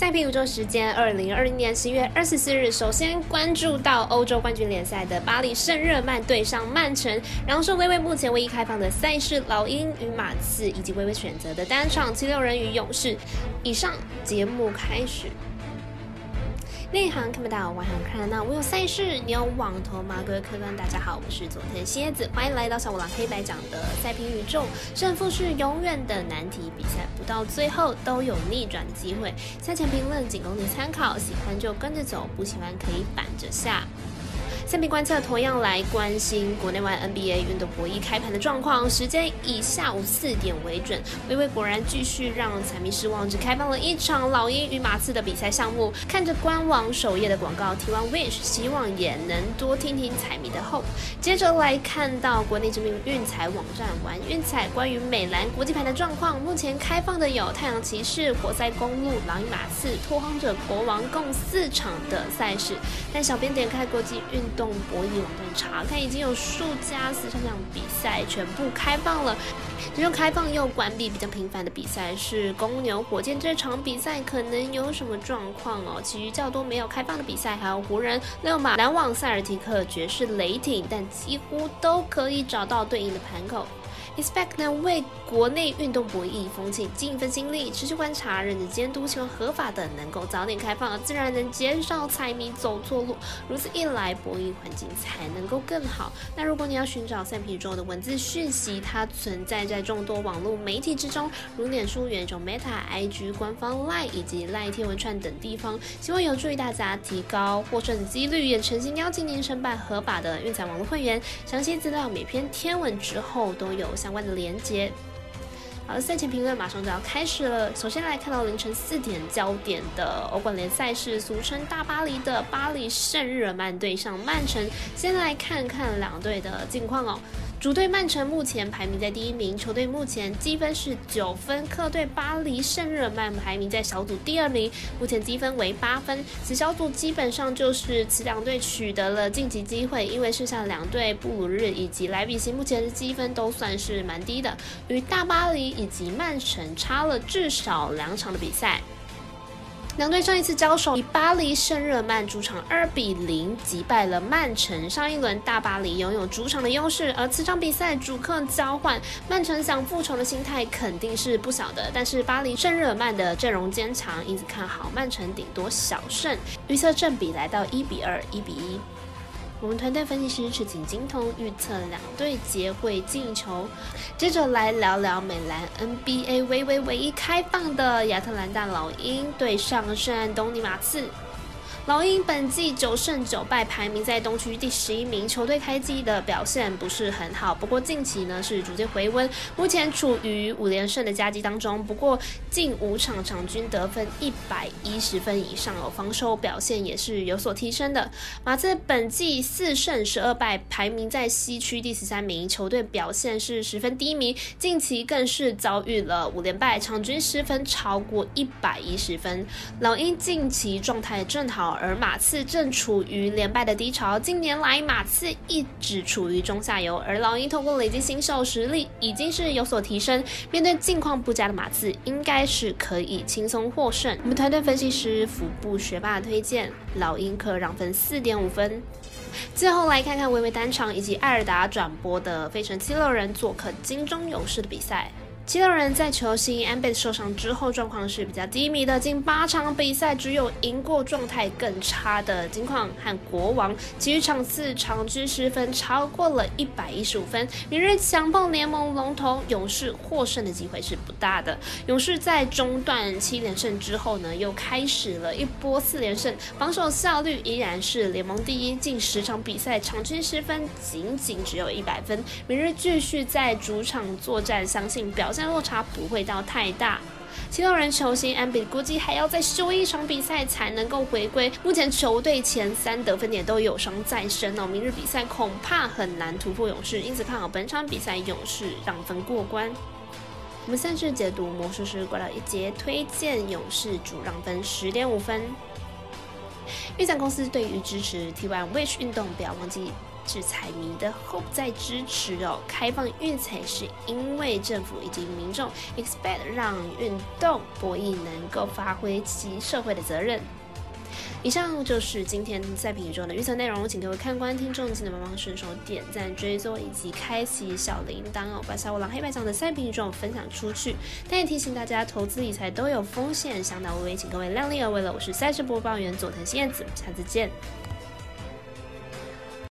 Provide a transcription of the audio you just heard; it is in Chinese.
赛评宇宙时间，二零二零年十一月二十四日，首先关注到欧洲冠军联赛的巴黎圣日耳曼对上曼城，然后是微微目前唯一开放的赛事老鹰与马刺，以及微微选择的单场七六人与勇士。以上节目开始。内行看不到，外行看得到。我有赛事，你有网投吗？各位客官，大家好，我是佐藤蝎子，欢迎来到小五郎黑白讲的赛评宇宙。胜负是永远的难题，比赛不到最后都有逆转机会。赛前评论仅供你参考，喜欢就跟着走，不喜欢可以反着下。下面观测同样来关心国内外 NBA 运动博弈开盘的状况，时间以下午四点为准。微微果然继续让彩迷失望，只开放了一场老鹰与马刺的比赛项目。看着官网首页的广告，T1 Wish 希望也能多听听彩迷的 Hope。接着来看到国内知名运彩网站玩运彩关于美兰国际盘的状况，目前开放的有太阳骑士、活塞公路、狼鹰马刺、拓荒者国王共四场的赛事。但小编点开国际运。动博弈网站查看，已经有数家四场比赛全部开放了。其中开放又关闭比较频繁的比赛是公牛火箭这场比赛可能有什么状况哦？其余较多没有开放的比赛还有湖人、六马、篮网、塞尔提克、爵士、雷霆，但几乎都可以找到对应的盘口。Expect 呢为国内运动博弈风气尽一份心力，持续观察、认真监督，希望合法的能够早点开放，自然能减少彩迷走错路。如此一来，博弈环境才能够更好。那如果你要寻找三皮中的文字讯息，它存在在众多网络媒体之中，如脸书、元种 Meta、IG 官方 Line 以及 Line 天文串等地方，希望有助于大家提高获胜几率。也诚心邀请您申办合法的运彩网络会员，详细资料每篇天文之后都有。相关的连接。好了，赛前评论马上就要开始了。首先来看到凌晨四点焦点的欧冠联赛是俗称大巴黎的巴黎圣日耳曼对上曼城。先来看看两队的近况哦。主队曼城目前排名在第一名，球队目前积分是九分。客队巴黎圣日耳曼排名在小组第二名，目前积分为八分。此小组基本上就是此两队取得了晋级机会，因为剩下两队布鲁日以及莱比锡目前的积分都算是蛮低的，与大巴黎以及曼城差了至少两场的比赛。两队上一次交手，以巴黎圣日耳曼主场二比零击败了曼城。上一轮大巴黎拥有主场的优势，而此场比赛主客交换，曼城想复仇的心态肯定是不小的。但是巴黎圣日耳曼的阵容坚强，因此看好曼城顶多小胜。预测正比来到一比二、一比一。我们团队分析师赤井精通预测两队结会进球。接着来聊聊美兰 NBA 微微唯一开放的亚特兰大老鹰对上圣安东尼马刺。老鹰本季九胜九败，排名在东区第十一名。球队开季的表现不是很好，不过近期呢是逐渐回温，目前处于五连胜的佳绩当中。不过近五场场均得分一百一十分以上哦，防守表现也是有所提升的。马刺本季四胜十二败，排名在西区第十三名，球队表现是十分低迷，近期更是遭遇了五连败，场均失分超过一百一十分。老鹰近期状态正好。而马刺正处于连败的低潮，近年来马刺一直处于中下游，而老鹰通过累积新秀实力已经是有所提升，面对近况不佳的马刺，应该是可以轻松获胜。我们团队分析师服部学霸推荐老鹰可让分四点五分。最后来看看微微单场以及艾尔达转播的费城七六人做客金钟勇士的比赛。七六人在球星安贝受伤之后，状况是比较低迷的。近八场比赛只有赢过状态更差的金矿和国王，其余场次场均失分超过了一百一十五分。明日强碰联盟龙头勇士，获胜的机会是不大的。勇士在中段七连胜之后呢，又开始了一波四连胜，防守效率依然是联盟第一。近十场比赛场均失分仅仅只有一百分。明日继续在主场作战，相信表现。落差不会到太大，七六人球星安比估计还要再休一场比赛才能够回归。目前球队前三得分点都有伤在身哦，明日比赛恐怕很难突破勇士，因此看好本场比赛勇士让分过关。我们赛事解读魔术师过了一节，推荐勇士主让分十点五分。预展公司对于支持 T1 Wish 运动，不要忘记。是彩迷的 hope 在支持哦。开放运彩是因为政府以及民众 expect 让运动博弈能够发挥其社会的责任。以上就是今天赛评宇宙的预测内容，请各位看官、听众记得帮忙顺手点赞、追踪以及开启小铃铛哦，把小五郎黑白奖的赛评宇宙分享出去。但也提醒大家，投资理财都有风险，相当微微，请各位量力而为了。我是赛事播报员佐藤燕子，下次见。